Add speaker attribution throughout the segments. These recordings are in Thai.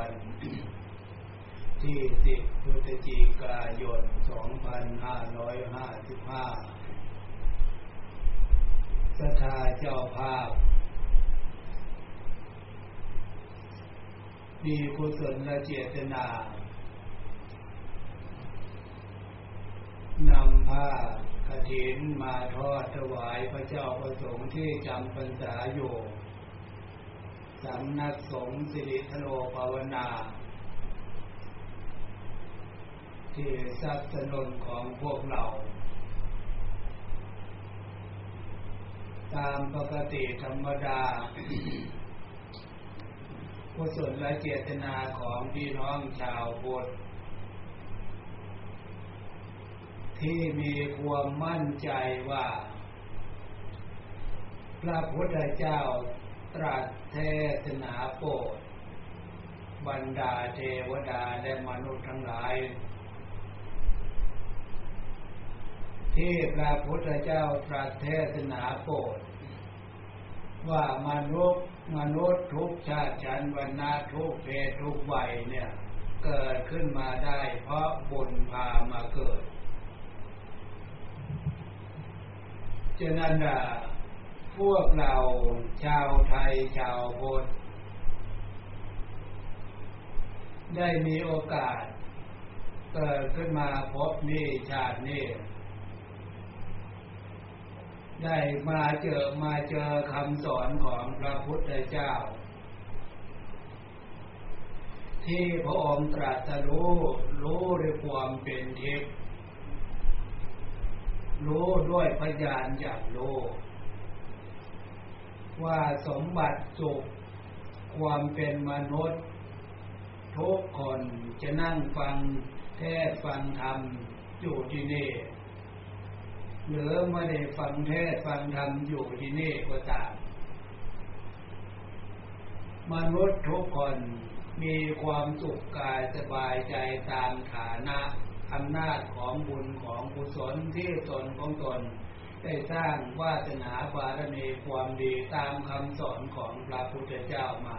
Speaker 1: วัน ที่สิบพฤศจิกายนสองพันห้าร้อยห้าสิบห้าสถาเจ้าภาพ มีกุศลและเจตนานำผ้ากระถินมาทอดถวายพระเจ้าประสงค์ที่จำพรรษาอยู่ สำนักสงฆ์สิริธโลภาวนา ที่ทรัพย์สนนของพวกเรา ตามปกติธรรมดากุศลและเจตนาของพี่น้องชาวพุทธที่มีความมั่นใจว่า พระพุทธเจ้า ตรัสเทศนาโปรดบรรดาเทวดาและมนุษย์ทั้งหลาย ที่พระพุทธเจ้าตรัสเทศนาโปรดว่ามนุษย์มนุษย์ทุกชาติชั้นวรรณะทุกเพศทุกวัยเนี่ย เกิดขึ้นมาได้เพราะบุญพามาเกิด ฉะนั้น พวกเราชาวไทยชาวพุทธได้มีโอกาสเกิดขึ้นมาพบนี่ชาตินี้ได้มาเจอมาเจอคำสอนของพระพุทธเจ้า ที่พระองค์ตรัสรู้รู้ด้วยความเป็นทิพย์รู้ด้วยพยานอย่างรู้ ว่าสมบัติสุขความเป็นมนุษย์ ทุกคนจะนั่งฟังเทศฟังธรรมอยู่ที่นี่ หรือไม่ได้ฟังเทศฟังธรรมอยู่ที่นี่ก็ตามมนุษย์ทุกคนมีความสุขกายสบายใจตามฐานะอำนาจของบุญของกุศลที่ตนของตน ได้สร้างวาสนาบารมีความดีตามคำสอนของพระพุทธเจ้ามา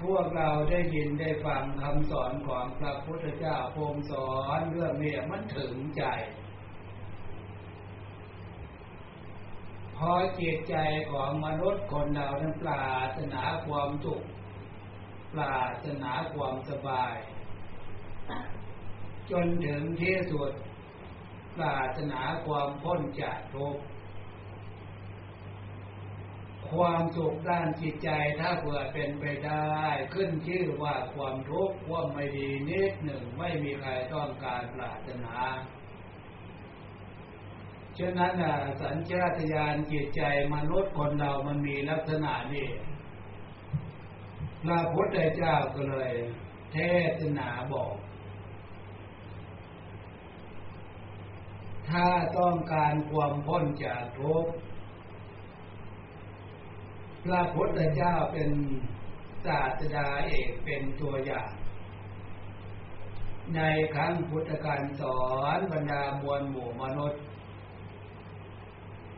Speaker 1: พวกเราได้ยินได้ฟังคำสอนของพระพุทธเจ้าพงสอนเรื่องนี้มันถึงใจ พอจิตใจของมนุษย์คนเรานั้นปราศนาความสุขปราศนาความสบาย จนถึงที่สุด ปรารถนาความพ้นจากทุกข์ความสุขด้านจิตใจถ้าเผื่อเป็นไปได้ ขึ้นชื่อว่าความทุกข์ความไม่ดีนิดหนึ่งไม่มีใครต้องการปรารถนาฉะนั้นสัญชาตญาณจิตใจมนุษย์คนเรามันมีลักษณะนี้พระพุทธเจ้าก็เลย เทศนาบอก ถ้าต้องการความพ้นจากทุกข์พระพุทธเจ้าเป็นศาสดาเอกเป็นตัวอย่าง ในครั้งพุทธการสอนบรรดามวลหมู่มนุษย์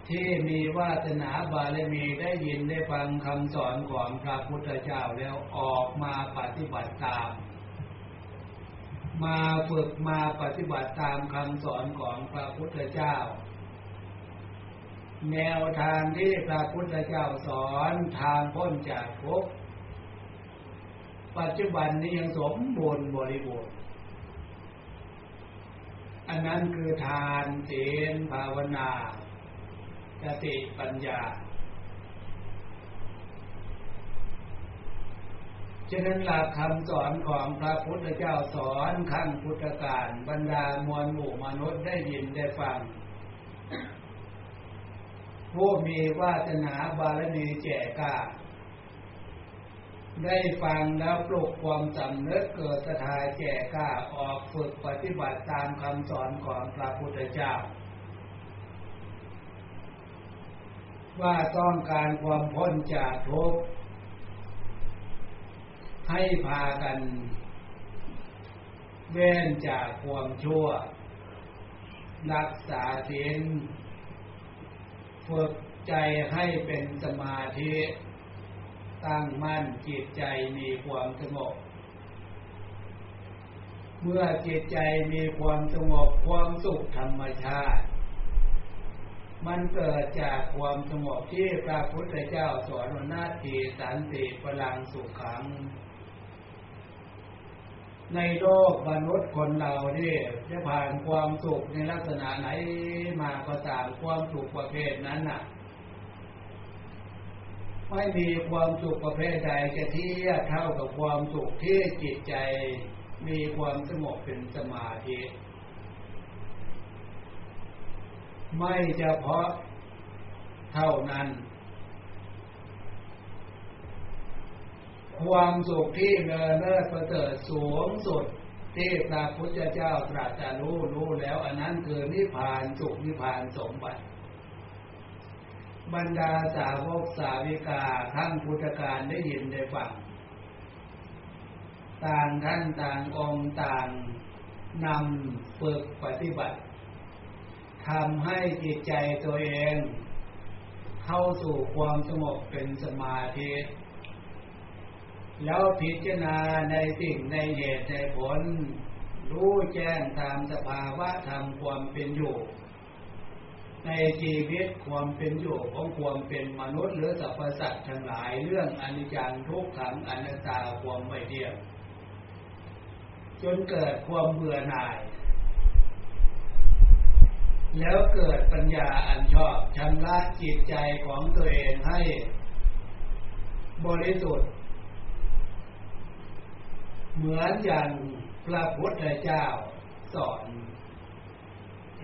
Speaker 1: ที่มีวาสนาบารมีได้ยินได้ฟังคำสอนของพระพุทธเจ้าแล้วออกมาปฏิบัติตาม มาฝึกมาปฏิบัติตามคำสอนของพระพุทธเจ้า แนวทางที่พระพุทธเจ้าสอนทางพ้นจากทุกข์ปัจจุบันนี้ยังสมบูรณ์บริบูรณ์อันนั้นคือทานศีลภาวนาสติปัญญา ฉะนั้นหลักคำสอนของพระพุทธเจ้าสอนขั้งพุทธการบรรดามวลหมู่มนุษย์ได้ยินได้ฟัง ผู้มีวาสนาบารมีแจกล้าได้ฟังแล้วปลุกความสำนึกเกิดศรัทธาแก่กล้าออกฝึกปฏิบัติตามคำสอนของพระพุทธเจ้า ว่าต้องการความพ้นจากทุกข์ ให้พากันเว้นจากความชั่ว รักษาศีลฝึกใจให้เป็นสมาธิ ตั้งมั่นจิตใจมีความสงบ เมื่อจิตใจมีความสงบความสุขธรรมชาติ มันเกิดจากความสงบที่พระพุทธเจ้าสอนวนาทีสันติพลังสุขขัง ในโลกมนุษย์คนเราที่จะผ่านความสุขในลักษณะไหนมาก็ตามความสุขประเภทนั้นน่ะ ไม่มีความสุขประเภทใดจะเทียบเท่ากับความสุขที่จิตใจมีความสงบเป็นสมาธิ ไม่เฉพาะเท่านั้น ความสุขที่เลอเลิศประเสริฐสูงสุดที่พระพุทธเจ้าตรัสรู้รู้แล้วอันนั้นคือนิพพานสุขนิพพานสมบัติ บรรดาสาวกสาวิกาทั้งพุทธการได้ยินได้ฟังต่างท่านต่างองค์ต่างนำฝึกปฏิบัติทำให้จิตใจตัวเอง เข้าสู่ความสงบเป็นสมาธิ แล้วพิจารณาในสิ่งในเหตุในผล รู้แจ้งตามสภาวะธรรมความเป็นอยู่ ในชีวิตความเป็นอยู่ของความเป็นมนุษย์ หรือสรรพสัตว์ทั้งหลายเรื่องอนิจจังทุกขังอนัตตาความไม่เที่ยงจนเกิดความเบื่อหน่าย แล้วเกิดปัญญาอันชอบชำระจิตใจของตัวเองให้ บริสุทธิ์ เหมือนอย่างพระพุทธเจ้าสอน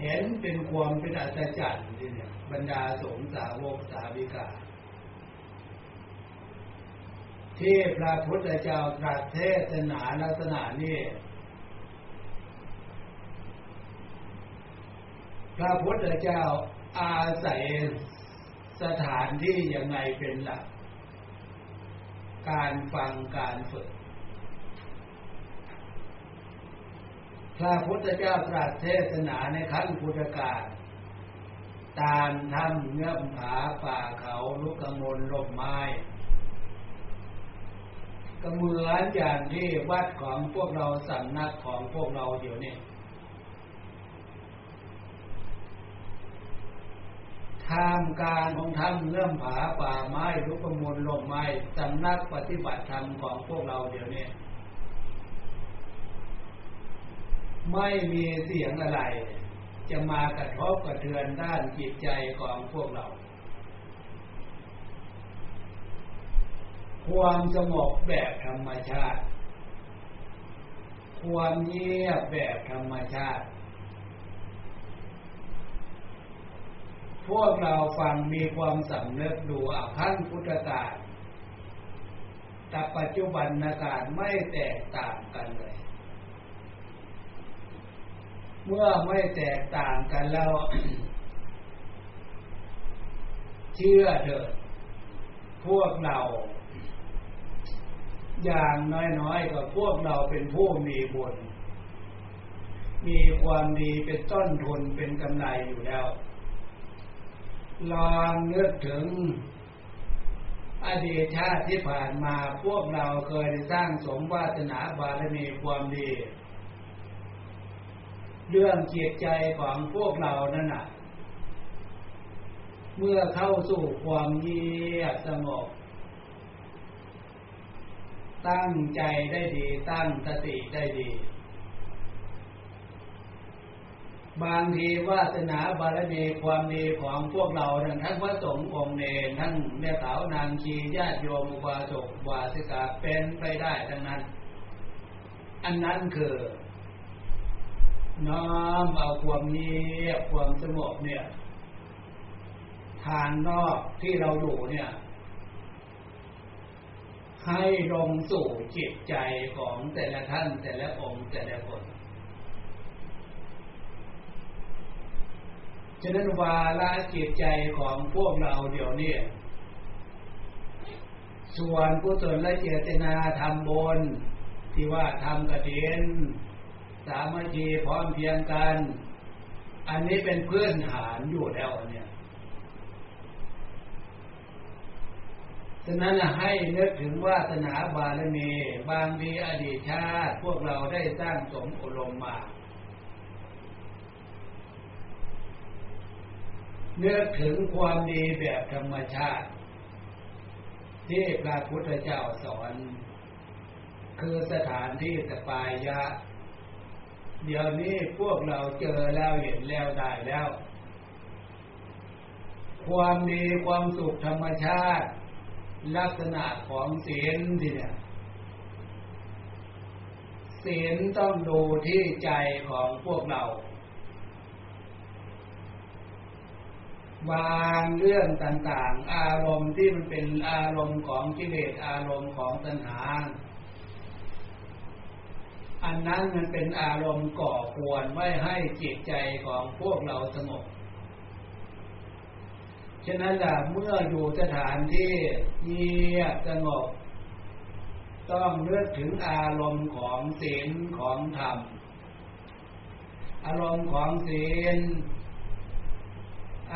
Speaker 1: เห็นเป็นความเป็นอัศจรรย์ที่เนี่ยบรรดาสงสาวกสาวิกา ที่พระพุทธเจ้าตรัสเทศนาลักษณะนี้พระพุทธเจ้าอาศัยสถานที่ยังไงเป็นหลัก การฟังการฝึก พระพุทธเจ้าตรัสเทศนาในครั้งพุทธกาลตามถ้ำเงื่อมผาป่าเขาลุกกมลลมไม้ก็เหมือนอย่างที่วัดของพวกเราสำนักของพวกเราเดี๋ยวนี้ท่ามกลางของถ้ำเงื่อมผาป่าไม้ลุกกมลลมไม้สำนักปฏิบัติธรรมของพวกเราเดี๋ยวนี้ ไม่มีเสียงอะไร จะมากระทบกระเทือนด้านจิตใจของพวกเรา ความสงบแบบธรรมชาติ ความเงียบแบบธรรมชาติ พวกเราฟังมีความสำนึกดูอาขั้นพุทธกาลแต่ปัจจุบันนาการไม่แตกต่างกันเลย เมื่อไม่แตกต่างกันแล้ว เชื่อเถิดพวกเรา อย่างน้อยๆก็พวกเราเป็นผู้มีบุญมีความดีเป็นต้นทุนเป็นกำไรอยู่แล้วลองนึกถึง อดีตชาติที่ผ่านมาพวกเราเคยสร้างสมวาสนาบารมีความดี เรื่องจิตใจของพวกเรานั่นน่ะ เมื่อเข้าสู่ความเงียบสงบ ตั้งใจได้ดี ตั้งสติได้ดี บางทีวาสนาบารมีความดีของพวกเราทั้งพระสงฆ์องค์เนรทั้งแม่สาวนางชีญาติโยมอุบาสกวาสิกาเป็นไปได้ทั้งนั้น อันนั้นคือ น้อมเอาความเงียบความสงบเนี่ย ทางนอกที่เราอยู่เนี่ย ให้ลงสู่จิตใจของแต่ละท่านแต่ละองค์แต่ละคนฉะนั้นวาละจิตใจของพวกเราเดี๋ยวนี้ส่วนกุศลและเจตนาทำบน ที่ว่าทำกระเด็น สามัคคีพร้อมเพียงกัน อันนี้เป็นเพื่อนหารอยู่แล้วเนี่ยฉะนั้นให้นึกถึงวาสนาบารมีบางทีอดีตชาติ พวกเราได้สร้างสมอารมมาเนื้อถึงความดีแบบธรรมชาติ ที่พระพุทธเจ้าสอน คือสถานที่สปายะ เดี๋ยวนี้พวกเราเจอแล้วเห็นแล้วได้แล้ว ความดีความสุขธรรมชาติ ลักษณะของศีลที่เนี่ยศีลต้องดูที่ใจของพวกเราวางเรื่องต่างๆ อารมณ์ที่มันเป็นอารมณ์ของกิเลสอารมณ์ของตัณหา อันนั้นมันเป็นอารมณ์ก่อควรไว้ให้จิตใจของพวกเราสงบ ฉะนั้นล่ะเมื่ออยู่สถานที่เงียบสงบ ต้องเลือกถึงอารมณ์ของศีลของธรรม อารมณ์ของศีล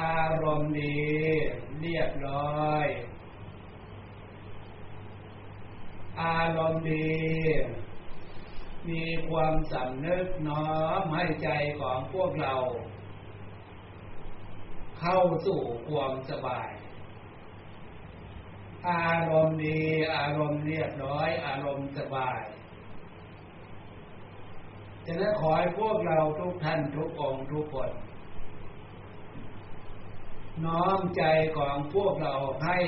Speaker 1: อารมณ์ดีเรียบร้อย อารมณ์ดี มีความสำนึกน้อมให้ใจของพวกเรา เข้าสู่ความสบาย อารมณ์ดีอารมณ์เรียบร้อย อารมณ์สบายฉะนั้นขอให้พวกเราทุกท่านทุกองทุกคน น้อมใจของพวกเราให้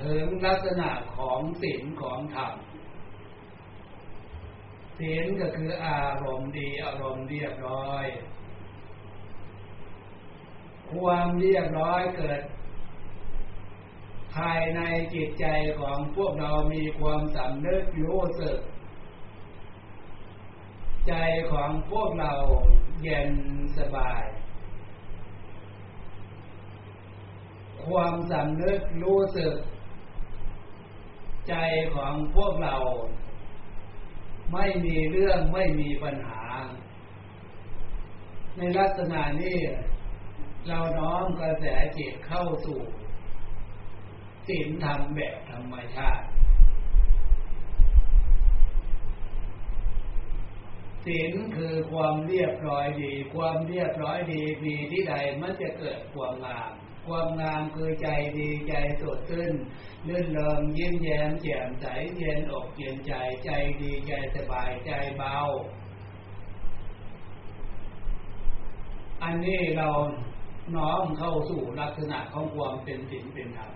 Speaker 1: ถึงลักษณะของศีลของธรรม ศีลก็คืออารมณ์ดีอารมณ์เรียบร้อย ความเรียบร้อยเกิด ภายในจิตใจของพวกเรามีความสำนึกรู้สึก ใจของพวกเราเย็นสบาย ความสำนึกรู้สึก ใจของพวกเรา ไม่มีเรื่องไม่มีปัญหา ในลักษณะนี้ เราน้อมกระแสจิตเข้าสู่ศีลธรรมแบบธรรมชาติศีลคือความเรียบร้อยดี ความเรียบร้อยดีมีที่ใดมันจะเกิดความงาม ความงามคือใจดีใจสดชื่นลื่นเริงยิ้มแย้มแจ่มใสเย็นอกเย็นใจใจดีใจสบายใจเบา อันนี้เราน้อมเข้าสู่ลักษณะของความเป็นศีลเป็นธรรม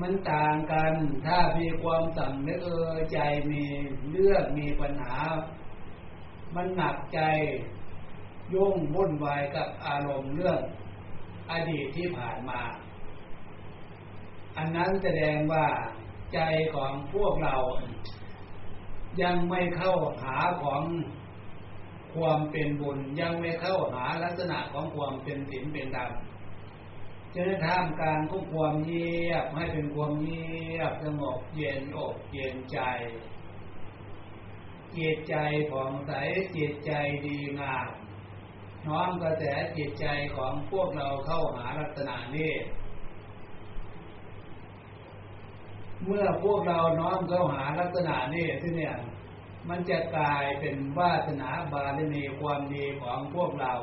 Speaker 1: มันต่างกันถ้ามีความสำนึกเออใจมีเลือกมีปัญหา มันหนักใจ ยุ่งวุ่นวายกับอารมณ์เรื่องอดีตที่ผ่านมา อันนั้นแสดงว่าใจของพวกเรา ยังไม่เข้าหาของความเป็นบุญ ยังไม่เข้าหาลักษณะของความเป็นศีลเป็นธรรมจะได้ทำการควบความเงียบให้เป็นความเงียบสงบเย็นอกเย็นใจจิตใจผ่องใสจิตใจดีงาม น้อมกระแสจิตใจของพวกเราเข้าหาลักษณะนี้เมื่อพวกเราน้อมเข้าหาลักษณะนี้ที่เนี่ย มันจะกลายเป็นวาสนาบารมีความดีของพวกเรา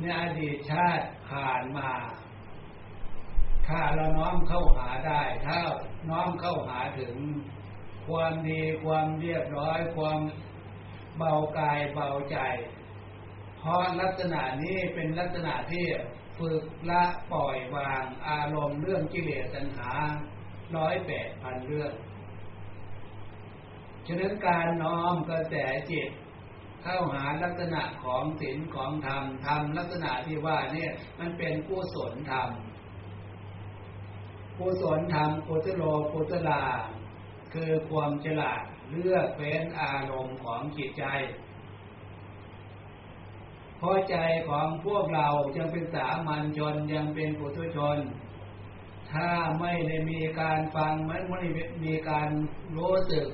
Speaker 1: ในอดีตชาติผ่านมา ถ้าเราน้อมเข้าหาได้ถ้าน้อมเข้าหาถึง ความดีความเรียบร้อยความเบากายเบาใจ เพราะลักษณะนี้เป็นลักษณะที่ฝึกละปล่อยวางอารมณ์เรื่องกิเลสตัณหาร้อยแปดพันเรื่อง ฉะนั้นการน้อมกระแสจิต เข้าหาลักษณะของศีลของธรรมธรรมลักษณะที่ว่าเนี่ยมันเป็นกุศลธรรมกุศลธรรมกุศโลกุศลา คือความฉลาดเลือกเฟ้นอารมณ์ของจิตใจ พราะใจของพวกเรายังเป็นสามัญชนยังเป็นปุถุชน ถ้าไม่ได้มีการฟังไม่ได้มีการรู้สึก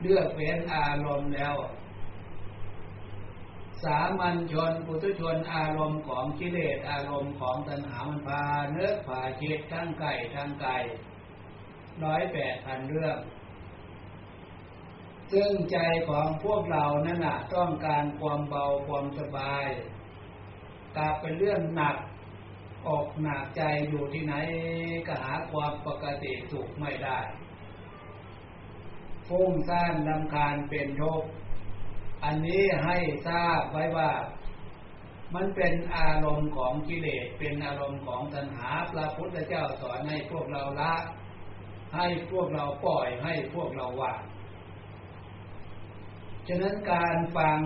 Speaker 1: เลือกเฟ้นอารมณ์แล้ว สามัญชนปุถุชนอารมณ์ของกิเลสอารมณ์ของตัณหามันพาเนื้อผาจิตทั้งไก่ทั้งไก่ร้อยแปดพันเรื่อง ซึ่งใจของพวกเรานั่นนะต้องการความเบาความสบายกลับเป็นเรื่องหนักออกหนักใจอยู่ที่ไหนก็หาความปกติสุขไม่ได้ฟุ้งซ่านลำคาญเป็นทุกข์อันนี้ให้ทราบไว้ว่า มันเป็นอารมณ์ของกิเลสเป็นอารมณ์ของตัณหาพระพุทธเจ้าสอนให้พวกเราละ ให้พวกเราปล่อยให้พวกเราวาง ฉะนั้นการฟัง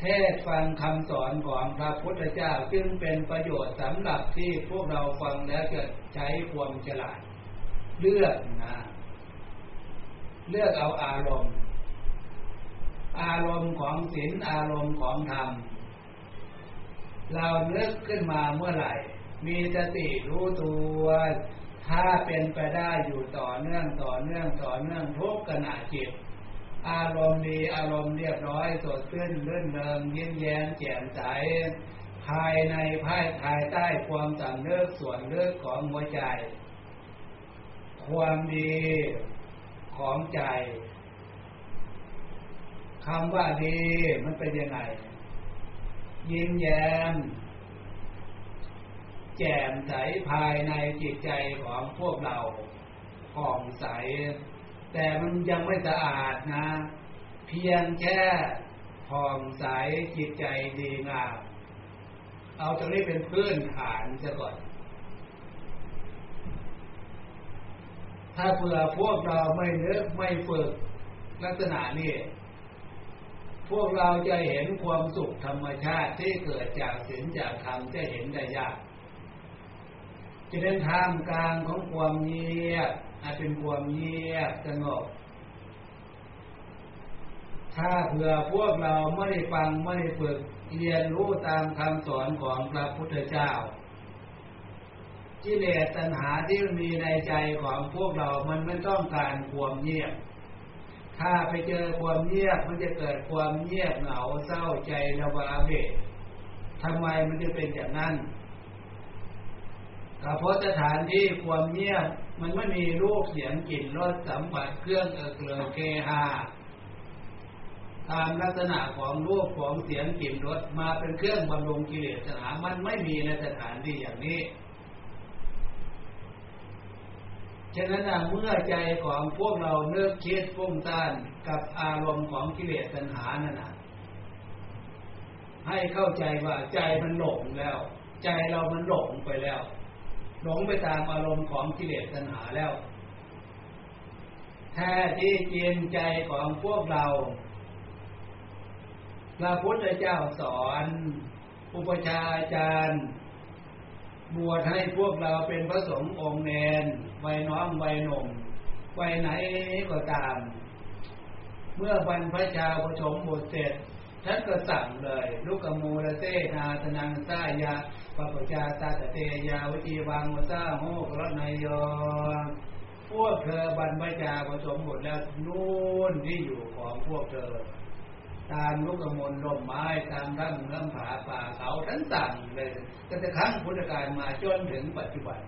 Speaker 1: เทศฟังคำสอนของพระพุทธเจ้าจึงเป็นประโยชน์สำหรับที่พวกเราฟังแล้วจะใช้ความฉลาด เลือกนะเลือกเอาอารมณ์ อารมณ์ของศีลอารมณ์ของธรรม เราเลือกขึ้นมาเมื่อไหร่ มีสติรู้ตัวถ้าเป็นไปได้อยู่ต่อเนื่องต่อเนื่องต่อเนื่องทุกขณะจิต อารมณ์ดีอารมณ์เรียบร้อยสดชื่นเลื่นเริงยิ้มแย้มแจ่มใสภายในภายภายใต้ความสำเนึกส่วนเลือกของหัวใจ ความดีของใจคำว่าดีมันเป็นยังไง ยิ้มแย้ม แจ่มใสภายในจิตใจของพวกเราผ่องใส แต่มันยังไม่สะอาดนะ เพียงแค่ผ่องใสจิตใจดีงามเอาตรงนี้เป็นพื้นฐานซะก่อน ถ้าเผื่อพวกเราไม่เนึกไม่ฝึกลักษณะนี้พวกเราจะเห็นความสุขธรรมชาติที่เกิดจากศีลจากธรรมจะเห็นได้ยากจะเป็นทางกลางของความเงียบ อาจเป็นความเงียบสงบถ้าเผื่อพวกเราไม่ได้ฟังไม่ได้ฝึกเรียนรู้ตามคำสอนของพระพุทธเจ้ากิเลสตัณหาที่มีในใจของพวกเรามันไม่ต้องการความเงียบ ถ้าไปเจอความเงียบมันจะเกิดความเงียบเหงาเศร้าใจระวาเวททำไมมันจะเป็นอย่างนั้นก็เพราะสถานที่ความเงียบ มันไม่มีรูปเสียงกลิ่นรสสัมผัสเครื่องเอเกลือเกหาตามลักษณะของรูปของเสียงกลิ่นรสมาเป็นเครื่องบำรุงกิเลสหามันไม่มีในสถานที่อย่างนี้ ฉะนั้นเมื่อใจของพวกเราเลิกคิดฟุ้งซ่านกับอารมณ์ของกิเลสตัณหานั่นนะให้เข้าใจว่าใจมันหลงแล้ว ใจเรามันหลงไปแล้ว หลงไปตามอารมณ์ของกิเลสตัณหาแล้วแท้ที่จริงใจของพวกเราพระพุทธเจ้าสอน อุปชาอาจารย์ บวชให้พวกเราเป็นพระสงฆ์องค์เนนวัยน้องวัยหนุ่มวัยไหนก็ตาม เมื่อบรรพชาประชมบทเสร็จ ท่านก็สั่งเลยลูกกมูลเตนาตนังสายาปปจาตาตเตยาวจีวังวซาโหกรนายโยพวกเธอบรรพชาผสมหมดแล้วนู่นที่อยู่ของพวกเธอ ตามลูกกมลลมไม้ตามทั้งเนื้อผาป่าเขาทั้งสั่งเลยตั้งแต่ครั้งพุทธกาลมาจนถึงปัจจุบัน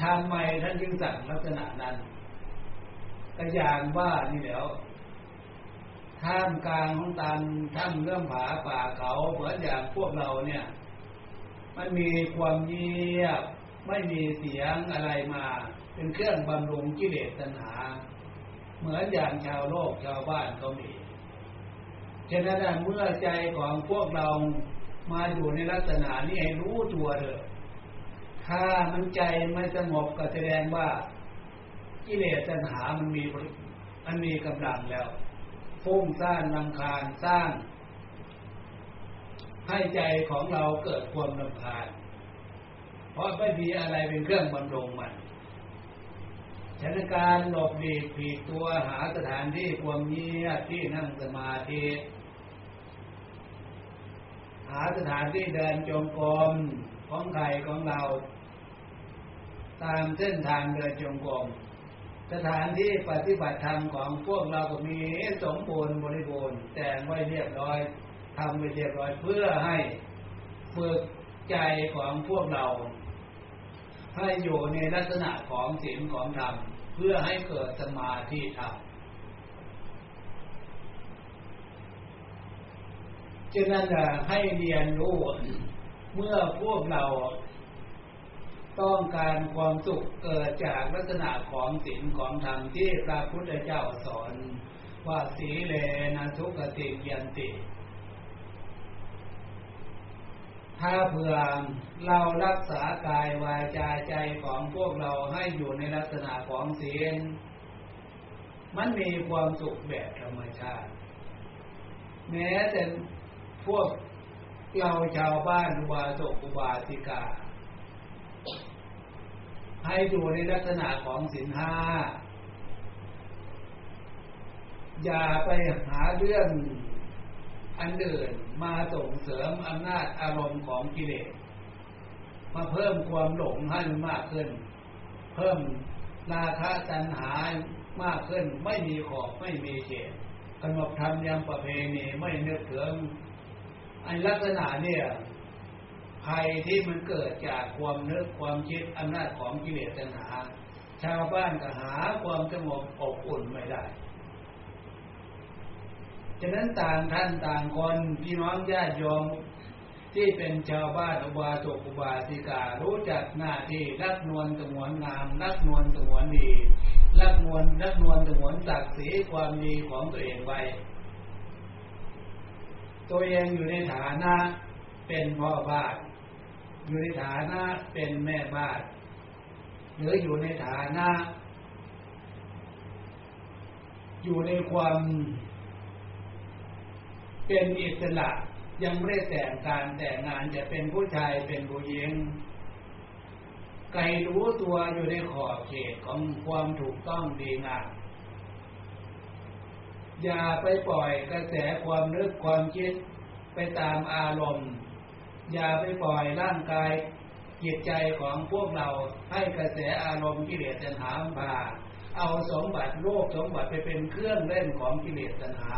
Speaker 1: ทำไมท่านจึงสั่งลักษณะนั้นก็อย่างว่านี่แล้ว ท่ามกลางของตามถ้ำเรื่องผาป่าเขาเหมือนอย่างพวกเราเนี่ย มันมีความเงียบไม่มีเสียงอะไรมา เป็นเครื่องบำรุงกิเลสตัณหา เหมือนอย่างชาวโลกชาวบ้านเขามีฉะนั้นเมื่อใจของพวกเรามาอยู่ในลักษณะนี้ให้รู้ตัวเถอะถ้ามันใจไม่สงบก็แสดงว่ากิเลสตัณหามันมีมันมีกำลังแล้ว ฟุ้งซ่านลำคาญสร้าง ให้ใจของเราเกิดความลำคาญ เพราะไม่มีอะไรเป็นเครื่องบำรุงมันฉะนั้นการหลบหลีกผีตัวหาสถานที่ความเงียบที่นั่งสมาธิหาสถานที่เดินจงกรมของใครของเรา ตามเส้นทางเดินจงกรม สถานที่ปฏิบัติธรรมของพวกเราก็มีสมบูรณ์บริบูรณ์แต่งไว้เรียบร้อยทำไว้เรียบร้อยเพื่อให้ฝึกใจของพวกเรา ให้อยู่ในลักษณะของศีลของธรรมเพื่อให้เกิดสมาธิธรรมฉะนั้นให้เรียนรู้เมื่อพวกเรา ต้องการความสุขเกิดจากลักษณะของศีลของธรรมที่พระพุทธเจ้าสอน ว่าสีเลนะทุกติยันติ ถ้าเผื่อเรารักษากายวาจาใจของพวกเราให้อยู่ในลักษณะของศีลมันมีความสุขแบบธรรมชาติ แม้แต่พวกเราชาวบ้านอุบาสกอุบาสิกา ให้อยู่ในลักษณะของสินห้าอย่าไปหาเรื่องอันอื่นมาส่งเสริมอำนาจอารมณ์ของกิเลส มาเพิ่มความหลงให้มากขึ้น เพิ่มราคะตัณหามากขึ้น ไม่มีขอบไม่มีเขตกำหนดทำยำประเพณีไม่เนึกถึงไอลักษณะเนี่ย ภัยที่มันเกิดจากความนึกความคิดอำนาจของกิเลสตัณหา ชาวบ้านก็หาความสงบอบอุ่นไม่ได้ฉะนั้นต่างท่านต่างคนพี่น้องญาติโยมที่เป็นชาวบ้านอุบาสกอุบาสิการู้จักหน้าที่รักนวลสงวนงามรักนวลสงวนดีรักนวลรักนวลสงวนศักดิ์ศรีความดีของตัวเองไว้ ตัวเองอยู่ในฐานะเป็นพ่อบ้าน อยู่ในฐานะเป็นแม่บ้านหรืออยู่ในฐานะ อยู่ในความเป็นอิสระยังไม่ได้แต่งการแต่งงานจะเป็นผู้ชายเป็นผู้หญิงไกลรู้ตัวอยู่ในขอบเขตของความถูกต้องดีงามอย่าไปปล่อยกระแสความนึกความคิดไปตามอารมณ์ อย่าไปปล่อยร่างกายจิตใจของพวกเราให้กระแสอารมณ์กิเลสตัณหาพาเอาสมบัติโลกสมบัติไปเป็นเครื่องเล่นของกิเลสตัณหา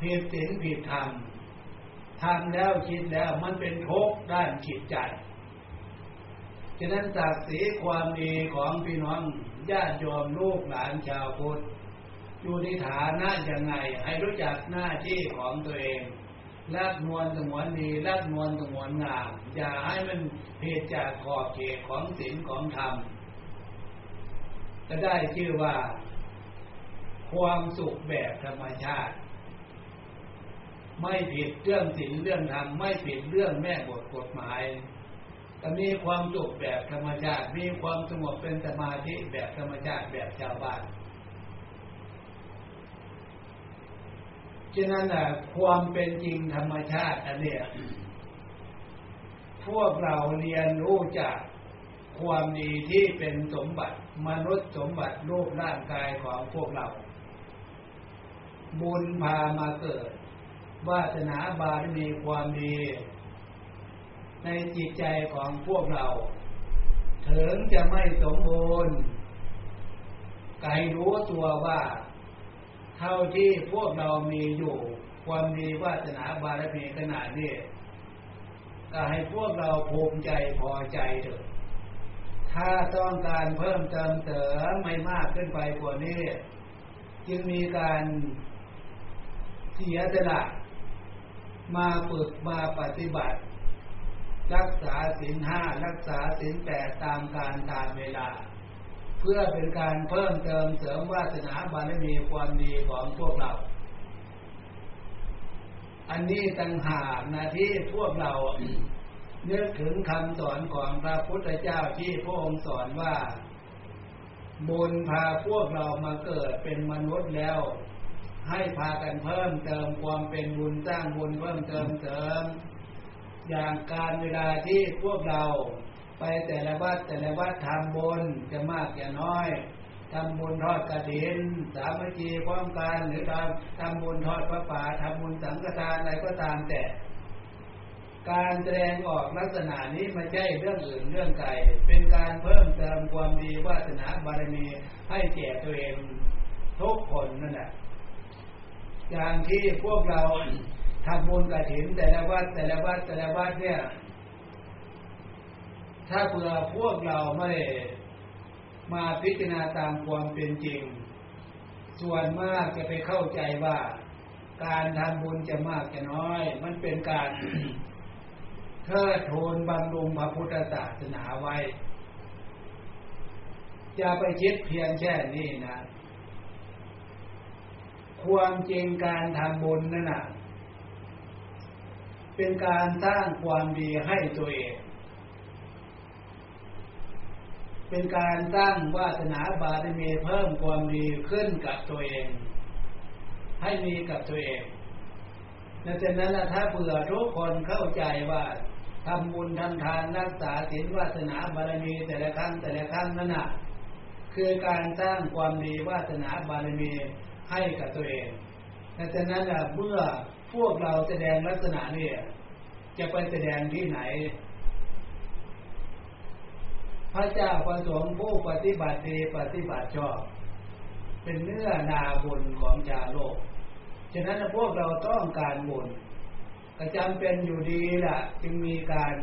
Speaker 1: ผิดศีลผิดธรรมทำแล้วคิดแล้วมันเป็นทุกข์ด้านจิตใจฉะนั้นศักดิ์ศรีความดีของพี่น้องญาติโยมลูกหลานชาวพุทธอยู่ในฐานะยังไงให้รู้จักหน้าที่ของตัวเอง รักนวลสงวนดีรักนวลสงวนงามอย่าให้มันเพศจากขอบเขตของศีลของธรรมจะได้ชื่อว่า ความสุขแบบธรรมชาติ ไม่ผิดเรื่องศีลเรื่องธรรมไม่ผิดเรื่องแม่บทกฎหมายแต่มีความสุขแบบธรรมชาติ มีความสงบเป็นสมาธิแบบธรรมชาติแบบชาวบ้าน ฉะนั้นนะความเป็นจริงธรรมชาติอันเนี้ยพวกเราเรียนรู้จากความดีที่เป็นสมบัติ มนุษย์สมบัติรูปร่างกายของพวกเรา บุญพามาเกิด วาสนาบารมีความดี ในจิตใจของพวกเรา ถึงจะไม่สมบูรณ์ไกรู้ตัวว่า เท่าที่พวกเรามีอยู่ ความดีวาสนาบารมีขนาดนี้ก็ให้พวกเราภูมิใจพอใจเถอะ ถ้าต้องการเพิ่มเติมเติมไม่มากขึ้นไปกว่านี้ จึงมีการเสียสละมาฝึกมาปฏิบัติ รักษาศีลห้ารักษาศีลแปดตามการตามเวลา เพื่อเป็นการเพิ่มเติมเสริมวาสนาบารมีความดีของพวกเรา อันนี้ตั้งหากนะที่พวกเราเนึกถึงคำสอนของพระพุทธเจ้าที่พระองค์สอนว่า บุญพาพวกเรามาเกิดเป็นมนุษย์แล้ว ให้พากันเพิ่มเติมความเป็นบุญสร้างบุญเพิ่มเติมเสริม อย่างการเวลาที่พวกเรา ไปแต่ละวัดแต่ละวัดทำบุญจะมากจะน้อยทำบุญทอดกระถิน สามัคคีพร้อมกันหรือทำทำบุญทอดพระป่าทำบุญสังฆทานอะไรก็ตามแต่ การแสดงออกลักษณะนี้ไม่ใช่เรื่องอื่นเรื่องไกลเป็นการเพิ่มเติมความดีวาสนาบารมีให้แก่ตัวเองทุกคนนั่นแหละอย่างที่พวกเราทำบุญกระถินแต่ละวัดแต่ละวัดแต่ละวัดเนี่ย ถ้าเผื่อพวกเราไม่มาพิจารณาตามความเป็นจริง ส่วนมากจะไปเข้าใจว่า การทำบุญจะมากจะน้อย มันเป็นการเทิดทูนบำรุงพระพุทธศาสนาไว้จะไปคิดเพียงแค่นี้นะความจริงการทำบุญนั่นนะเป็นการสร้างความดีให้ตัวเอง เป็นการสร้งวาสนาบารมีเพิ่มความดีขึ้นกับตัวเอง ให้มีกับตัวเองดังนั้นถ้าเผื่อทุกคนเข้าใจว่าทำบุญทำทานรักษาศีลวาสนาบารมีแต่ละครั้งแต่ละครั้งนั่นน่ะคือการสร้างความดีวาสนาบารมีให้กับตัวเองดังนั้นเมื่อพวกเราแสดงลักษณะนี้จะไปแสดงที่ไหน พระเจ้าประสงค์ผู้ปฏิบัติดีปฏิบัติชอบ เป็นเนื้อนาบุญของชาโลก ฉะนั้นพวกเราต้องการบุญก็จำเป็นอยู่ดีล่ะ จึงมีการ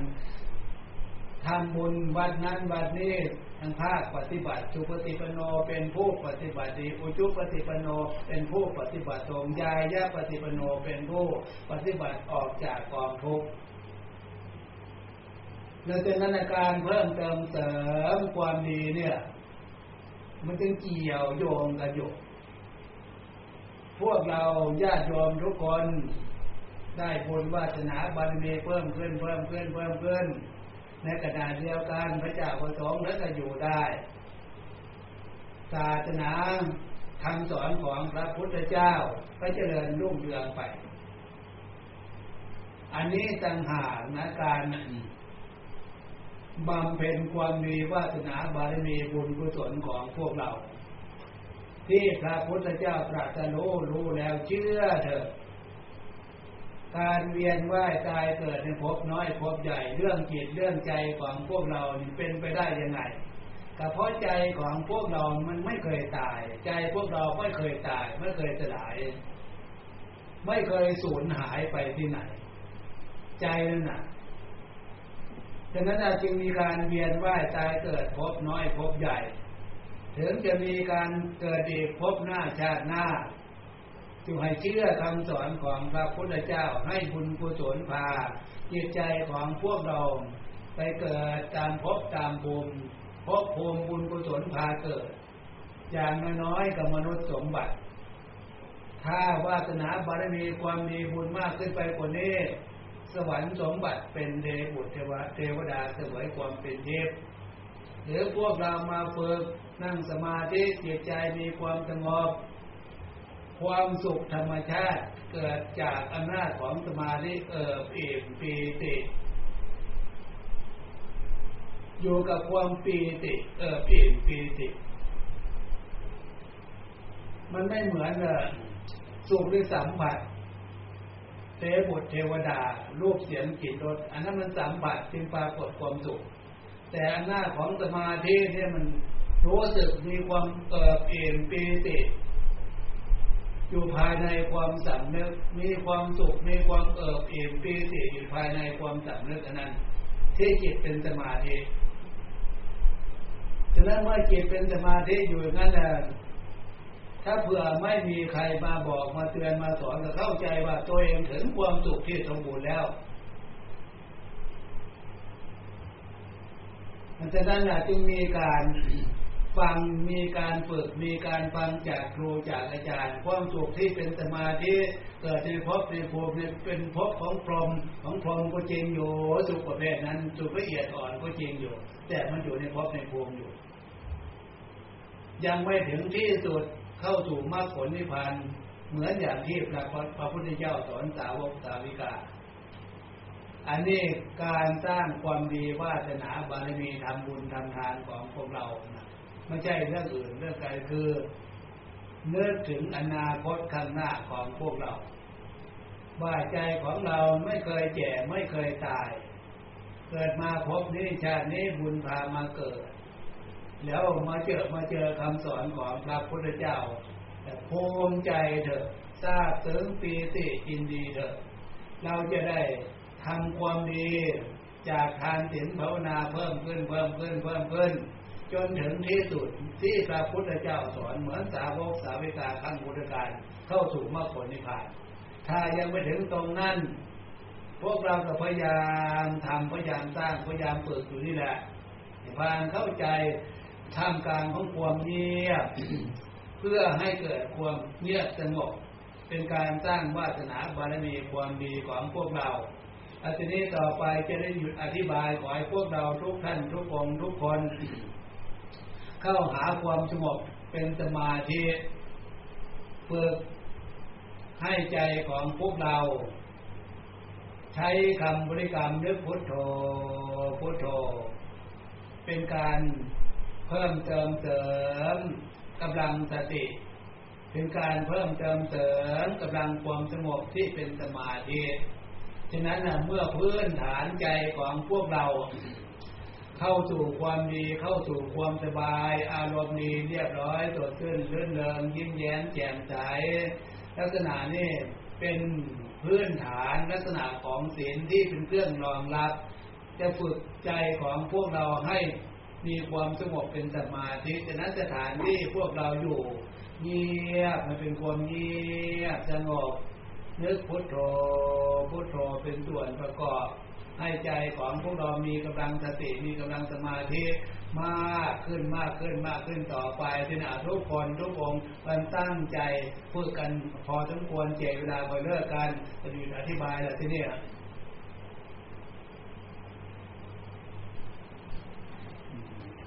Speaker 1: ทำบุญวัดนั้นวัดนี้ทางภาคปฏิบัติสุปฏิปโนเป็นผู้ปฏิบัติดีอุจุปฏิปโนเป็นผู้ปฏิบัติตรงยายะปฏิปโนเป็นผู้ปฏิบัติออกจากกองทุกข์ ในเจนันการเพิ่มเติมเสริมความดีเนี่ย มันจึงเกี่ยวโยงกันอยู่พวกเราญาติโยมทุกคนได้บุญวาสนาบารมีเพิ่มขึ้นเพิ่มขึ้นเพิ่มขึ้น ในกระดาษเดียวกันพระเจ้าประสงค์แล้วจะอยู่ได้ ศาสนาคำสอนของพระพุทธเจ้าก็เจริญรุ่งเรืองไป อันนี้ต่างหากนะการ บำเพ็ญความดีวาสนาบารมีบุญกุศลของพวกเรา ที่พระพุทธเจ้าตรัสรู้รู้แล้วเชื่อเถอะการเวียนว่ายตายเกิดในภพน้อยภพใหญ่เรื่องจิตเรื่องใจของพวกเราเป็นไปได้ยังไงก็เพราะใจของพวกเรามันไม่เคยตาย ใจพวกเราไม่เคยตาย ไม่เคยสลาย ไม่เคยสูญหายไปที่ไหน ใจนั่นน่ะะนั้นจึงมีการเวียนว่ายตายเกิดพบน้อยพบใหญ่ ถึงจะมีการเกิดอีกพบหน้าชาติหน้าจึงให้เชื่อคำสอนของพระพุทธเจ้าให้บุญกุศลพาจิตใจของพวกเราไปเกิดตามพบตามภูมิพบภูมิบุญกุศลพาเกิด อย่างน้อยกับมนุษย์สมบัติ ถ้าวาสนาบารมีความดีบุญมากขึ้นไปกว่านี้ สวรรค์สมบัติเป็นเดบุตรเทวเทวดาเสวยความเป็นเทพหรือพวกเรามาฝึกนั่งสมาธิจิตใจมีความสงบความสุขธรรมชาติเกิดจากอำนาจของสมาธิเอิบอิ่มปีติ อยู่กับความปีติเอิบอิ่มปีติ มันไม่เหมือนเลยสุขหรือสัมผัส เทบุตรเทวดา รูปเสียงกลิ่นรสอันนั้นมันสัมผัสจึงปรากฏความสุข แต่อำนาจของสมาธิเนี่ยมันรู้สึกมีความเอิบอิ่มปีติอยู่ภายในความสำนึกมีความสุขมีความเอิบอิ่มปีติอยู่ภายในความสำนึกนั้น ที่จิตเป็นสมาธิฉะนั้นเมื่อจิตเป็นสมาธิอยู่นั้นแหละ ถ้าเผื่อไม่มีใครมาบอกมาเตือนมาสอนก็เข้าใจว่าตัวเองถึงความสุขที่สมบูรณ์แล้วฉะนั้นแหละจึงมีการฟังมีการฝึกมีการฟังจากครูจากอาจารย์ ความสุขที่เป็นสมาธิเกิดในภพในภูมิเป็นภพของพรหมของพรหมก็จริงอยู่สุขประเภทนั้นสุขละเอียดอ่อนก็จริงอยู่ แต่มันอยู่ในภพในภูมิอยู่ ยังไม่ถึงที่สุด เข้าสู่มรรคผลนิพพานเหมือนอย่างที่พระพระพุทธเจ้าสอนสาวกสาวิกา อันนี้การสร้างความดีวาสนาบารมีทำบุญทำทานของพวกเรานะไม่ใช่เรื่องอื่นเรื่องไกลคือเนื้อถึงอนาคตข้างหน้าของพวกเราว่าใจของเราไม่เคยแก่ไม่เคยตาย เกิดมาพบนี้ชาตินี้บุญพามาเกิด แล้วมาเจอมาเจอคำสอนของพระพุทธเจ้าภูมิใจเถอะทราบถึงปีติอินดีเถอะ เราจะได้ทำความดี จากทานศีลภาวนาเพิ่มขึ้นเพิ่มขึ้นเพิ่มขึ้น จนถึงที่สุดที่พระพุทธเจ้าสอนเหมือนสาวกสาวิกาขั้งพุทธการเข้าสู่มรรคผลนิพพาน ถ้ายังไม่ถึงตรงนั้นพวกเราก็พยายามทำพยายามสร้างพยายามฝึกอยู่นี่แหละพานเข้าใจ ท่ามกลางของความเงียบ เพื่อให้เกิดความเงียบสงบเป็นการสร้างวาสนาบารมีความดีของพวกเราอาทีนี้ต่อไปจะได้หยุดอธิบายขอให้พวกเราทุกท่านทุกองทุกคน เข้าหาความสงบเป็นสมาธิฝึกให้ใจของพวกเรา ใช้คำบริกรรมนึกพุทโธพุทโธ เป็นการ เพิ่มเติมเสริมกำลังสติเป็นการเพิ่มเติมเสริมกำลังความสงบที่เป็นสมาธิฉะนั้นนะเมื่อพื้นฐานใจของพวกเรา เข้าสู่ความดีเข้าสู่ความสบาย อารมณ์ดีเรียบร้อยสดชื่นลื่นเริงยิ้มแย้มแจ่มใสลักษณะนี้เป็นพื้นฐานลักษณะของศีลที่เป็นเครื่องรองรับ จะฝึกใจของพวกเราให้ มีความสงบเป็นสมาธิฉะนั้นสถานที่พวกเราอยู่ เงียบมันเป็นความเงียบสงบ นึกพุทโธพุทโธเป็นส่วนประกอบ ให้ใจของพวกเรามีกำลังสติมีกำลังสมาธิมากขึ้นมากขึ้นมากขึ้นต่อไปที่นาทุกคนทุกองมันตั้งใจพูดกันพอสมควรเจเวลาพอเลิกกันจะอยู่อธิบายแล้วที่นี่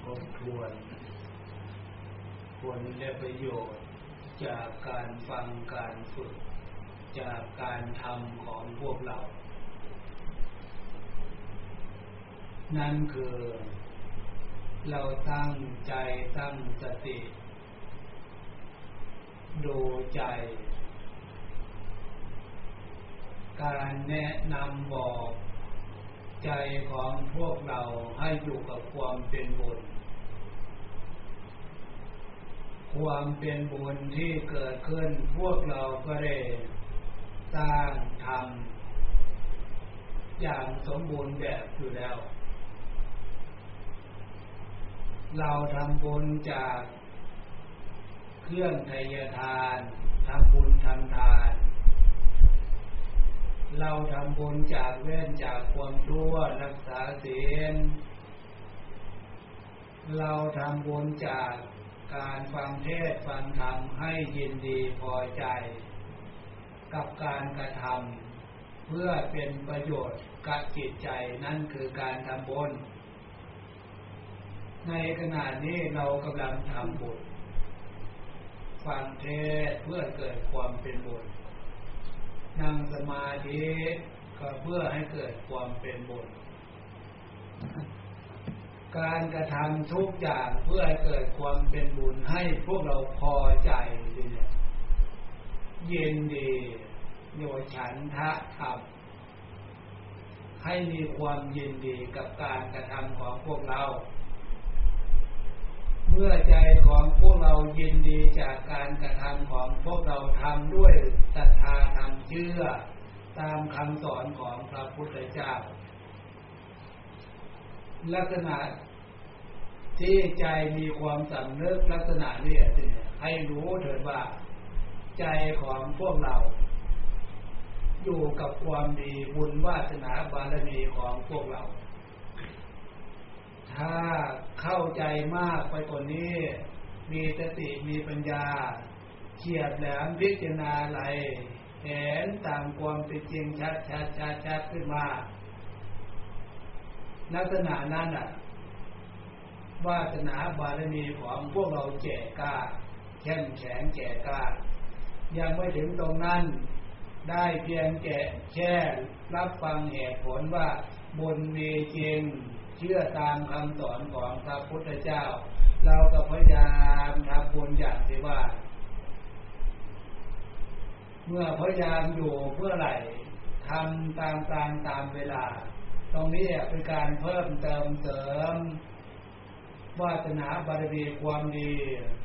Speaker 1: ท บทวนควรได้ประโยชน์จากการฟังการฝึก จากการทำของพวกเรา นั่นคือ เราตั้งใจตั้งสติดูใจ การแนะนำบอกใจของพวกเราให้อยู่กับความเป็นบุญ ความเป็นบุญที่เกิดขึ้นพวกเราก็ได้สร้างทำอย่างสมบูรณ์แบบอยู่แล้ว เราทำบุญจากเครื่องไทยทานทำบุญทำทาน เราทำบุญจากเว้นจากความชั่วรักษาศีลเราทำบุญจาก การฟังเทศฟังธรรมให้ยินดีพอใจ กับการกระทำเพื่อเป็นประโยชน์กับจิตใจนั่นคือการทำบุญในขณะนี้เรากำลังทำบุญฟังเทศเพื่อเกิดความเป็นบุญนั่งสมาธิก็เพื่อให้เกิดความเป็นบุญ การกระทำทุกอย่างเพื่อให้เกิดความเป็นบุญให้พวกเราพอใจเนี่ยยินดีโยฉันทะธรรมให้มีความยินดีกับการกระทำของพวกเรา เมื่อใจของพวกเรายินดีจากการกระทำของพวกเราทำด้วยศรัทธาทำเชื่อ ตามคำสอนของพระพุทธเจ้า ลักษณะที่ใจมีความสำนึกลักษณะนี้ให้รู้เถิดว่า ใจของพวกเรา อยู่กับความดีบุญวาสนาบารมีของพวกเรา ถ้าเข้าใจมากไปกว่านี้ มีสติมีปัญญาเขียบแหลมพิจารณาไหลเห็นตามความเป็นจริงชัดชัดชัดชัดขึ้นมา ลักษณะนั้นอะวาสนาบารมีของพวกเราแจกกล้าเข้มแข็งแจกกล้า ยังไม่ถึงตรงนั้น ได้เพียงแก่แค่รับฟังเหตุผลว่าบุญมีจริงเชื่อตามคำสอนของพระพุทธเจ้า เราก็พยายามทำบุญอย่างที่ว่า เมื่อพยายามอยู่เพื่อไหร่ทำตามการตามเวลา ตรงนี้เป็นการเพิ่มเติมเสริมวาสนาบารมีความดี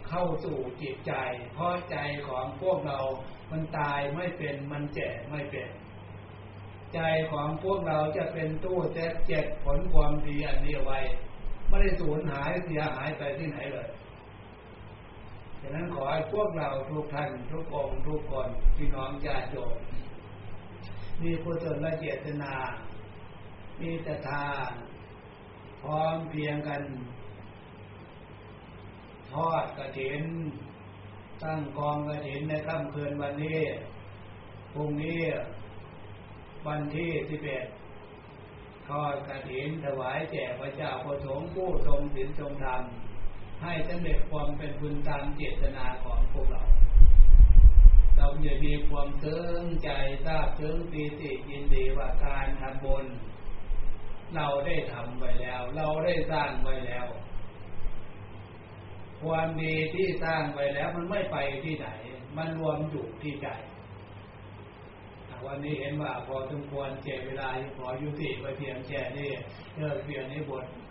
Speaker 1: เข้าสู่จิตใจ เพราะใจของพวกเรา มันตายไม่เป็นมันแก่ไม่เป็น ใจของพวกเราจะเป็นตู้เจ็ดเจ็ดผลความดีอันนี้ไว้ ไม่ได้สูญหายเสียหายไปที่ไหนเลยฉะนั้นขอให้พวกเราทุกท่านทุกองทุกคนพี่น้องญาติโยมมีกุศลเจตนา มีศรัทธาพร้อมเพียงกัน ทอดกระถิน ตั้งกองกระถินในค่ำคืนวันนี้พรุ่งนี้ วันที่สิบเอ็ดทอดกระถินถวายแจกพระเจ้าประสงค์ผู้ทรงศีลทรงธรรม ให้สำเร็จความเป็นบุญตามเจตนาของพวกเราเราจะมีความเติงใจทราบเติงปีติยินดีว่าการทำบุญ เราได้ทำไว้แล้ว เราได้สร้างไว้แล้ว ความดีที่สร้างไว้แล้ว มันไม่ไปที่ไหน มันรวมอยู่ที่ใจวันนี้เห็นว่าพอสมควรเจเวลาขอยุติไปเพียงแค่นี้เลิกเพียงนี้บท